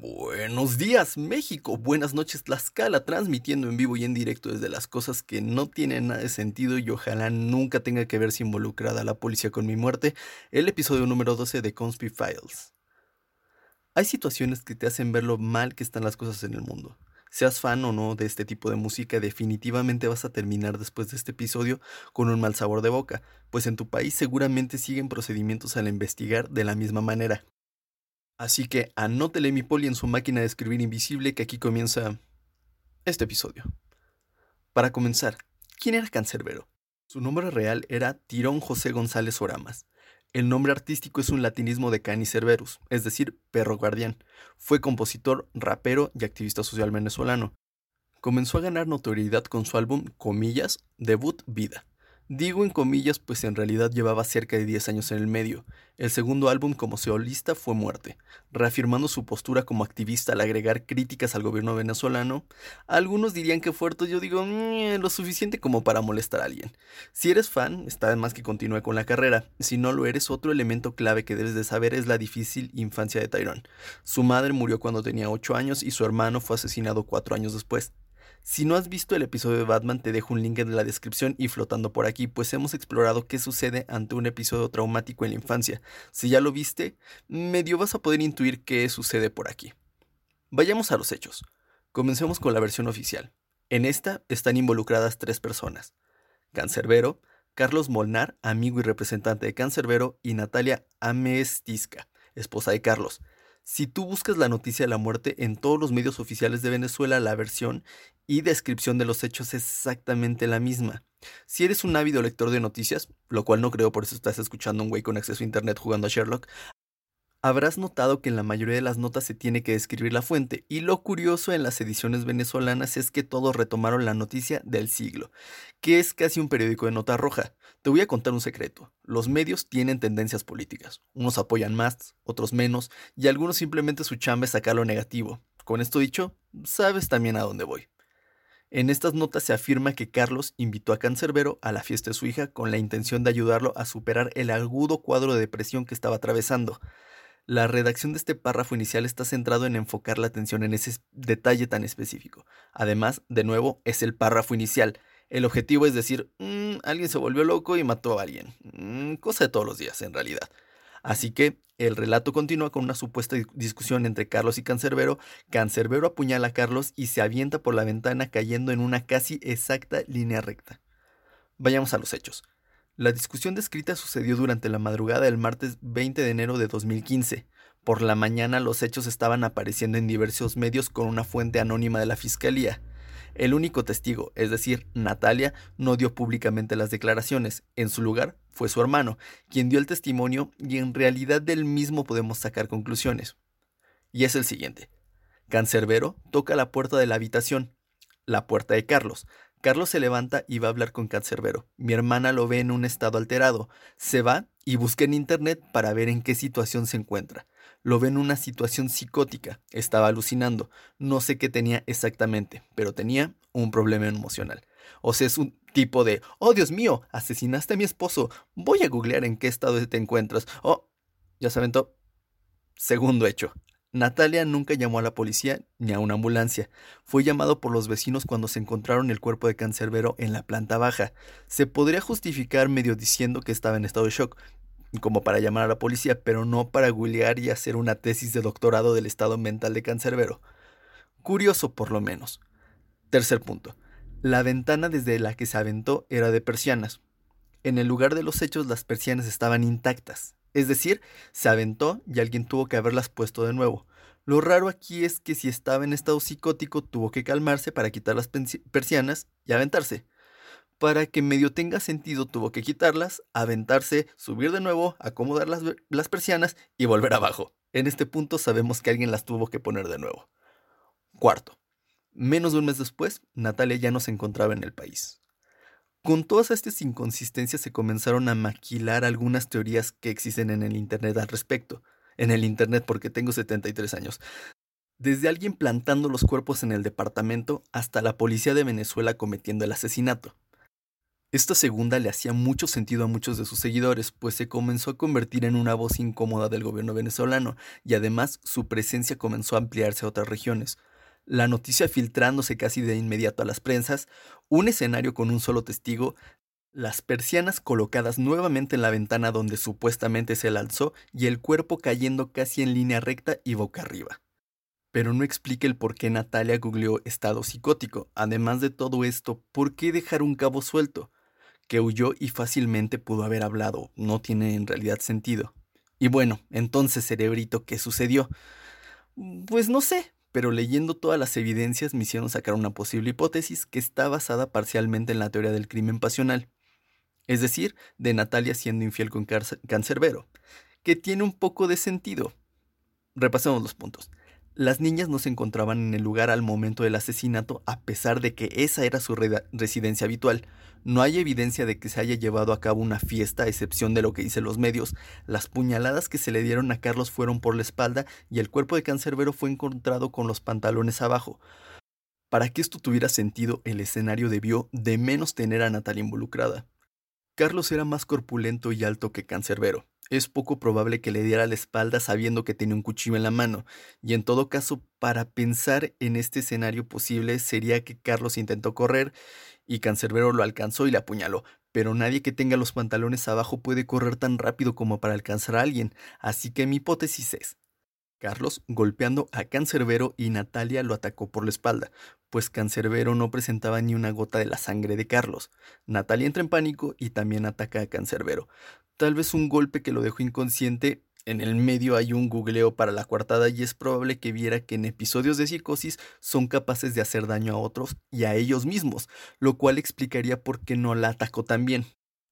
Buenos días México, buenas noches Tlaxcala, transmitiendo en vivo y en directo desde las cosas que no tienen nada de sentido y ojalá nunca tenga que verse involucrada la policía con mi muerte, el episodio número 12 de Conspi Files. Hay situaciones que te hacen ver lo mal que están las cosas en el mundo. Seas fan o no de este tipo de música, definitivamente vas a terminar después de este episodio con un mal sabor de boca, pues en tu país seguramente siguen procedimientos al investigar de la misma manera. Así que anótele mi poli en su máquina de escribir invisible que aquí comienza este episodio. Para comenzar, ¿quién era Cancerbero? Su nombre real era Tirón José González Oramas. El nombre artístico es un latinismo de Canis Cerberus, es decir, perro guardián. Fue compositor, rapero y activista social venezolano. Comenzó a ganar notoriedad con su álbum Comillas, debut Vida, Digo en comillas, pues en realidad llevaba cerca de 10 años en el medio. El segundo álbum como solista fue Muerte, reafirmando su postura como activista al agregar críticas al gobierno venezolano. Algunos dirían que fue yo digo lo suficiente como para molestar a alguien. Si eres fan, está de más que continúe con la carrera. Si no lo eres, otro elemento clave que debes de saber es la difícil infancia de Tyrone. Su madre murió cuando tenía 8 años y su hermano fue asesinado 4 años después. Si no has visto el episodio de Batman, te dejo un link en la descripción y flotando por aquí, pues hemos explorado qué sucede ante un episodio traumático en la infancia. Si ya lo viste, medio vas a poder intuir qué sucede por aquí. Vayamos a los hechos. Comencemos con la versión oficial. En esta están involucradas tres personas. Cancerbero, Carlos Molnar, amigo y representante de Cancerbero, y Natalia Amestisca, esposa de Carlos. Si tú buscas la noticia de la muerte en todos los medios oficiales de Venezuela, la versión y descripción de los hechos es exactamente la misma. Si eres un ávido lector de noticias, lo cual no creo por eso estás escuchando a un güey con acceso a internet jugando a Sherlock, Habrás notado que en la mayoría de las notas se tiene que describir la fuente, y lo curioso en las ediciones venezolanas es que todos retomaron la noticia del siglo, que es casi un periódico de nota roja. Te voy a contar un secreto. Los medios tienen tendencias políticas. Unos apoyan más, otros menos, y algunos simplemente su chamba es sacar lo negativo. Con esto dicho, sabes también a dónde voy. En estas notas se afirma que Carlos invitó a Cancerbero a la fiesta de su hija con la intención de ayudarlo a superar el agudo cuadro de depresión que estaba atravesando. La redacción de este párrafo inicial está centrado en enfocar la atención en ese detalle tan específico. Además, de nuevo, es el párrafo inicial. El objetivo es decir, mm, alguien se volvió loco y mató a alguien. Mm, cosa de todos los días, en realidad. Así que el relato continúa con una supuesta discusión entre Carlos y Cancerbero. Cancerbero apuñala a Carlos y se avienta por la ventana cayendo en una casi exacta línea recta. Vayamos a los hechos. La discusión descrita sucedió durante la madrugada del martes 20 de enero de 2015. Por la mañana los hechos estaban apareciendo en diversos medios con una fuente anónima de la Fiscalía. El único testigo, es decir, Natalia, no dio públicamente las declaraciones. En su lugar fue su hermano, quien dio el testimonio y en realidad del mismo podemos sacar conclusiones. Y es el siguiente. Cancerbero toca la puerta de la habitación, la puerta de Carlos, Carlos se levanta y va a hablar con Cancerbero. Mi hermana lo ve en un estado alterado. Se va y busca en internet para ver en qué situación se encuentra. Lo ve en una situación psicótica. Estaba alucinando. No sé qué tenía exactamente, pero tenía un problema emocional. O sea, es un tipo de, oh Dios mío, asesinaste a mi esposo. Voy a googlear en qué estado te encuentras. Oh, ya se aventó. Segundo hecho. Natalia nunca llamó a la policía ni a una ambulancia. Fue llamado por los vecinos cuando se encontraron el cuerpo de Cancerbero en la planta baja. Se podría justificar medio diciendo que estaba en estado de shock, como para llamar a la policía, pero no para googlear y hacer una tesis de doctorado del estado mental de Cancerbero. Curioso, por lo menos. Tercer punto. La ventana desde la que se aventó era de persianas. En el lugar de los hechos las persianas estaban intactas, es decir, se aventó y alguien tuvo que haberlas puesto de nuevo. Lo raro aquí es que si estaba en estado psicótico tuvo que calmarse para quitar las persianas y aventarse. Para que medio tenga sentido tuvo que quitarlas, aventarse, subir de nuevo, acomodar las, las persianas y volver abajo. En este punto sabemos que alguien las tuvo que poner de nuevo. Cuarto. Menos de un mes después, Natalia ya no se encontraba en el país. Con todas estas inconsistencias se comenzaron a maquilar algunas teorías que existen en el Internet al respecto. En el Internet porque tengo 73 años. Desde alguien plantando los cuerpos en el departamento hasta la policía de Venezuela cometiendo el asesinato. Esta segunda le hacía mucho sentido a muchos de sus seguidores, pues se comenzó a convertir en una voz incómoda del gobierno venezolano, y además su presencia comenzó a ampliarse a otras regiones. La noticia filtrándose casi de inmediato a las prensas, un escenario con un solo testigo, las persianas colocadas nuevamente en la ventana donde supuestamente se lanzó y el cuerpo cayendo casi en línea recta y boca arriba pero no explica el por qué Natalia googleó estado psicótico. Además de todo esto, ¿por qué dejar un cabo suelto? que huyó y fácilmente pudo haber hablado. No tiene en realidad sentido. Y bueno, entonces, cerebrito, ¿qué sucedió? Pues no sé, pero leyendo todas las evidencias me hicieron sacar una posible hipótesis que está basada parcialmente en la teoría del crimen pasional. Es decir, de Natalia siendo infiel con Cancerbero, que tiene un poco de sentido. Repasemos los puntos. Las niñas no se encontraban en el lugar al momento del asesinato a pesar de que esa era su residencia habitual. No hay evidencia de que se haya llevado a cabo una fiesta, a excepción de lo que dicen los medios. Las puñaladas que se le dieron a Carlos fueron por la espalda y el cuerpo de Cancerbero fue encontrado con los pantalones abajo. Para que esto tuviera sentido, el escenario debió de menos tener a Natalia involucrada. Carlos era más corpulento y alto que Cancerbero es poco probable que le diera la espalda sabiendo que tenía un cuchillo en la mano, y en todo caso, para pensar en este escenario posible sería que Carlos intentó correr y Cancerbero lo alcanzó y le apuñaló, pero nadie que tenga los pantalones abajo puede correr tan rápido como para alcanzar a alguien, así que mi hipótesis es, Carlos golpeando a Cancerbero y Natalia lo atacó por la espalda, pues Cancerbero no presentaba ni una gota de la sangre de Carlos. Natalia entra en pánico y también ataca a Cancerbero. Tal vez un golpe que lo dejó inconsciente. En el medio hay un googleo para la coartada y es probable que viera que en episodios de psicosis son capaces de hacer daño a otros y a ellos mismos, lo cual explicaría por qué no la atacó tan bien.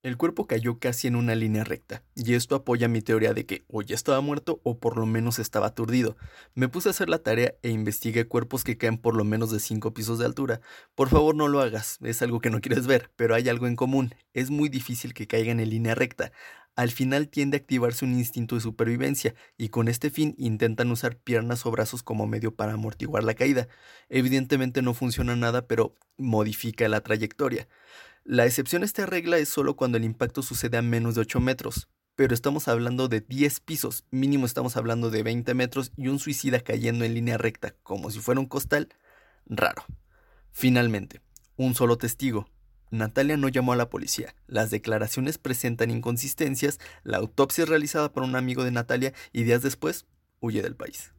El cuerpo cayó casi en una línea recta, y esto apoya mi teoría de que o ya estaba muerto o por lo menos estaba aturdido. Me puse a hacer la tarea e investigué cuerpos que caen por lo menos de 5 pisos de altura. Por favor no lo hagas, es algo que no quieres ver, pero hay algo en común. Es muy difícil que caigan en línea recta. Al final tiende a activarse un instinto de supervivencia, y con este fin intentan usar piernas o brazos como medio para amortiguar la caída. Evidentemente no funciona nada, pero modifica la trayectoria. La excepción a esta regla es solo cuando el impacto sucede a menos de 8 metros, pero estamos hablando de 10 pisos, mínimo estamos hablando de 20 metros y un suicida cayendo en línea recta, como si fuera un costal, raro. Finalmente, un solo testigo. Natalia no llamó a la policía. Las declaraciones presentan inconsistencias, la autopsia es realizada por un amigo de Natalia y días después huye del país.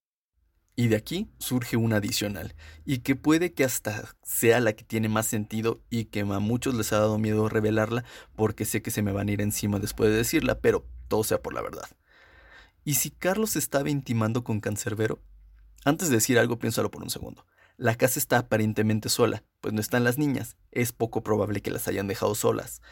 Y de aquí surge una adicional, y que puede que hasta sea la que tiene más sentido y que a muchos les ha dado miedo revelarla porque sé que se me van a ir encima después de decirla, pero todo sea por la verdad. ¿Y si Carlos estaba intimando con Cancerbero? Antes de decir algo, piénsalo por un segundo. La casa está aparentemente sola, pues no están las niñas. Es poco probable que las hayan dejado solas.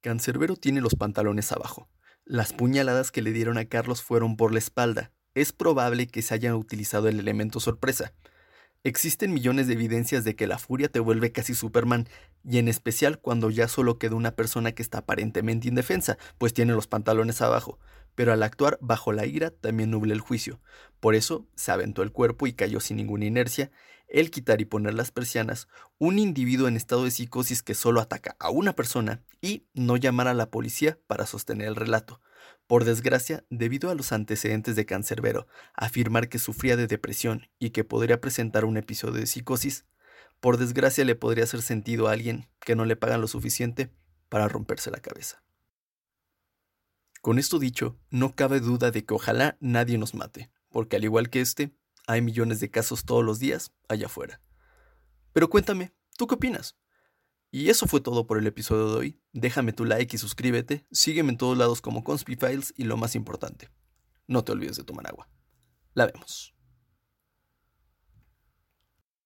Cancerbero tiene los pantalones abajo. Las puñaladas que le dieron a Carlos fueron por la espalda, es probable que se haya utilizado el elemento sorpresa. Existen millones de evidencias de que la furia te vuelve casi Superman, y en especial cuando ya solo queda una persona que está aparentemente indefensa, pues tiene los pantalones abajo, pero al actuar bajo la ira también nubla el juicio. Por eso se aventó el cuerpo y cayó sin ninguna inercia, el quitar y poner las persianas, un individuo en estado de psicosis que solo ataca a una persona y no llamar a la policía para sostener el relato. Por desgracia, debido a los antecedentes de Cancerbero, afirmar que sufría de depresión y que podría presentar un episodio de psicosis, por desgracia le podría hacer sentido a alguien que no le pagan lo suficiente para romperse la cabeza. Con esto dicho, no cabe duda de que ojalá nadie nos mate, porque al igual que este, hay millones de casos todos los días allá afuera. Pero cuéntame, ¿tú qué opinas? Y eso fue todo por el episodio de hoy. Déjame tu like y suscríbete. Sígueme en todos lados como Conspifiles y lo más importante, no te olvides de tomar agua. La vemos.